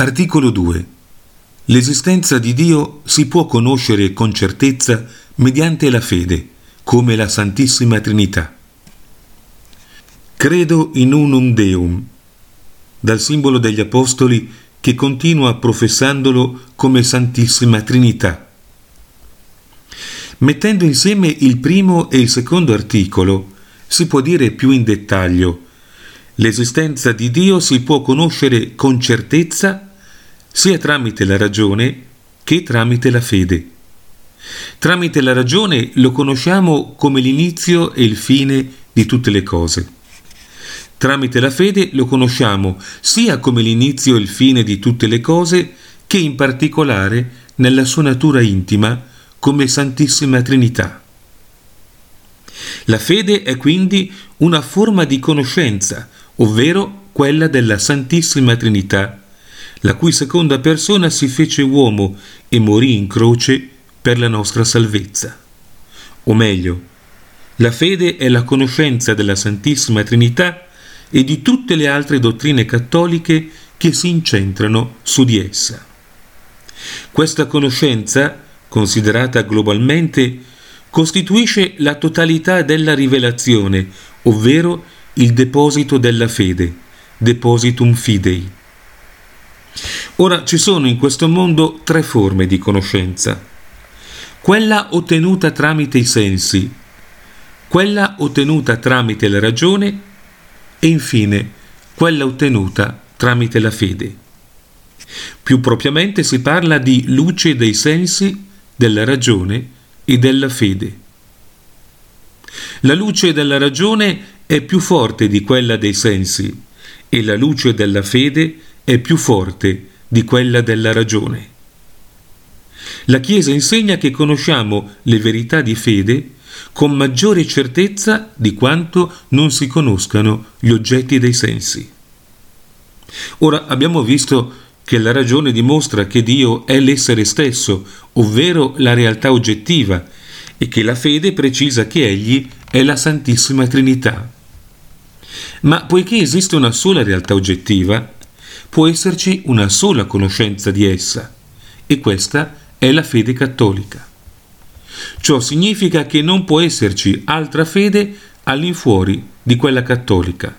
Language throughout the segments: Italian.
Articolo 2. L'esistenza di Dio si può conoscere con certezza mediante la fede, come la Santissima Trinità. Credo in unum Deum, dal simbolo degli Apostoli che continua professandolo come Santissima Trinità. Mettendo insieme il primo e il secondo articolo, si può dire più in dettaglio, l'esistenza di Dio si può conoscere con certezza sia tramite la ragione che tramite la fede. Tramite la ragione lo conosciamo come l'inizio e il fine di tutte le cose. Tramite la fede lo conosciamo sia come l'inizio e il fine di tutte le cose, che in particolare nella sua natura intima come Santissima Trinità. La fede è quindi una forma di conoscenza, ovvero quella della Santissima Trinità la cui seconda persona si fece uomo e morì in croce per la nostra salvezza. O meglio, la fede è la conoscenza della Santissima Trinità e di tutte le altre dottrine cattoliche che si incentrano su di essa. Questa conoscenza, considerata globalmente, costituisce la totalità della rivelazione, ovvero il deposito della fede, depositum fidei. Ora ci sono in questo mondo tre forme di conoscenza. Quella ottenuta tramite i sensi, quella ottenuta tramite la ragione e infine quella ottenuta tramite la fede. Più propriamente si parla di luce dei sensi, della ragione e della fede. La luce della ragione è più forte di quella dei sensi e la luce della fede è più forte di quella della ragione. La Chiesa insegna che conosciamo le verità di fede con maggiore certezza di quanto non si conoscano gli oggetti dei sensi. Ora abbiamo visto che la ragione dimostra che Dio è l'essere stesso, ovvero la realtà oggettiva, e che la fede precisa che Egli è la Santissima Trinità. Ma poiché esiste una sola realtà oggettiva, può esserci una sola conoscenza di essa, e questa è la fede cattolica. Ciò significa che non può esserci altra fede all'infuori di quella cattolica.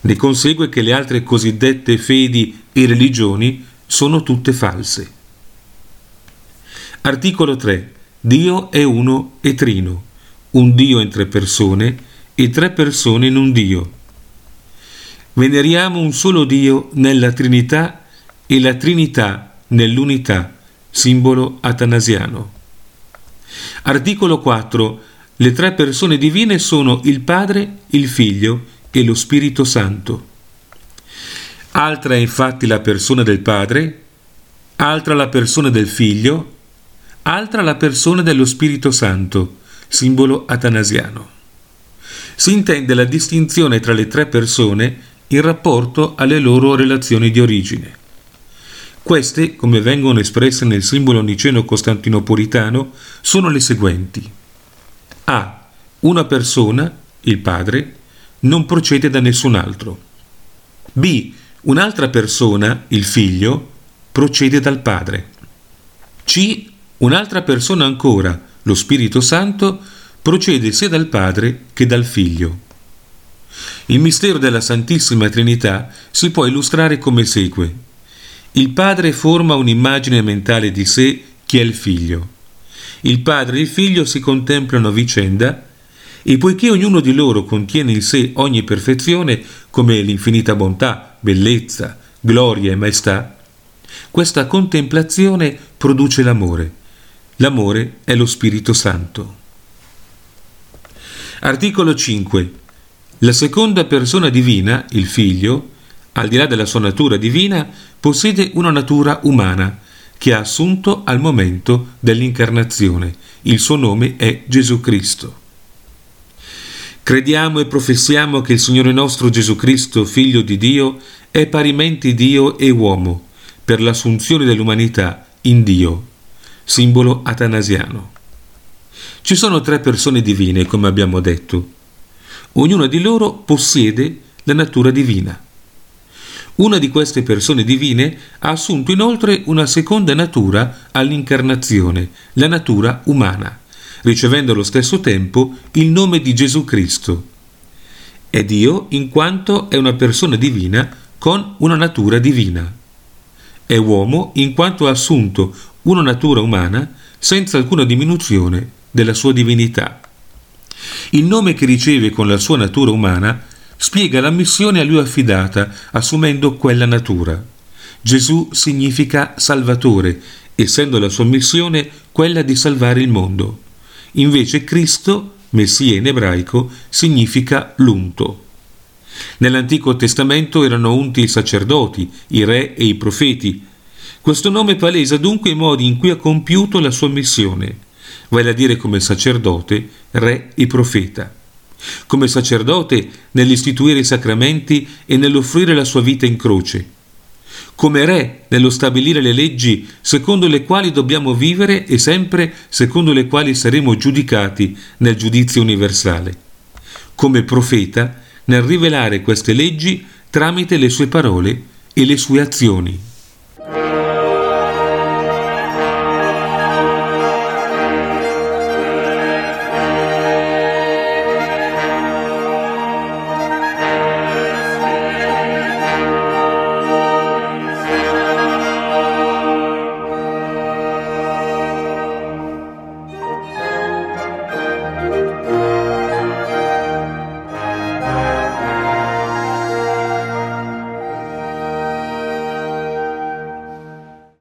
Ne consegue che le altre cosiddette fedi e religioni sono tutte false. Articolo 3. Dio è uno e trino, un Dio in tre persone e tre persone in un Dio veneriamo un solo Dio nella Trinità e la Trinità nell'unità, simbolo atanasiano. Articolo 4. Le tre persone divine sono il Padre, il Figlio e lo Spirito Santo. Altra è infatti la persona del Padre, altra la persona del Figlio, altra la persona dello Spirito Santo, simbolo atanasiano. Si intende la distinzione tra le tre persone in rapporto alle loro relazioni di origine. Queste, come vengono espresse nel simbolo niceno-costantinopolitano, sono le seguenti. A. Una persona, il padre, non procede da nessun altro. B. Un'altra persona, il figlio, procede dal padre. C. Un'altra persona ancora, lo Spirito Santo, procede sia dal padre che dal figlio. Il mistero della Santissima Trinità si può illustrare come segue. Il Padre forma un'immagine mentale di sé che è il Figlio. Il Padre e il Figlio si contemplano a vicenda e poiché ognuno di loro contiene in sé ogni perfezione, come l'infinita bontà, bellezza, gloria e maestà, questa contemplazione produce l'amore. L'amore è lo Spirito Santo. Articolo 5. La seconda persona divina, il Figlio, al di là della sua natura divina, possiede una natura umana che ha assunto al momento dell'incarnazione. Il suo nome è Gesù Cristo. Crediamo e professiamo che il Signore nostro Gesù Cristo, Figlio di Dio, è parimenti Dio e uomo, per l'assunzione dell'umanità in Dio, simbolo atanasiano. Ci sono tre persone divine, come abbiamo detto. Ognuna di loro possiede la natura divina. Una di queste persone divine ha assunto inoltre una seconda natura all'incarnazione, la natura umana, ricevendo allo stesso tempo il nome di Gesù Cristo. È Dio in quanto è una persona divina con una natura divina. È uomo in quanto ha assunto una natura umana senza alcuna diminuzione della sua divinità. Il nome che riceve con la sua natura umana spiega la missione a lui affidata, assumendo quella natura. Gesù significa Salvatore, essendo la sua missione quella di salvare il mondo. Invece Cristo, Messia in ebraico, significa l'unto. Nell'Antico Testamento erano unti i sacerdoti, i re e i profeti. Questo nome palesa dunque i modi in cui ha compiuto la sua missione, vale a dire come sacerdote, re e profeta. Come sacerdote nell'istituire i sacramenti e nell'offrire la sua vita in croce, come re nello stabilire le leggi secondo le quali dobbiamo vivere e sempre secondo le quali saremo giudicati nel giudizio universale, come profeta nel rivelare queste leggi tramite le sue parole e le sue azioni.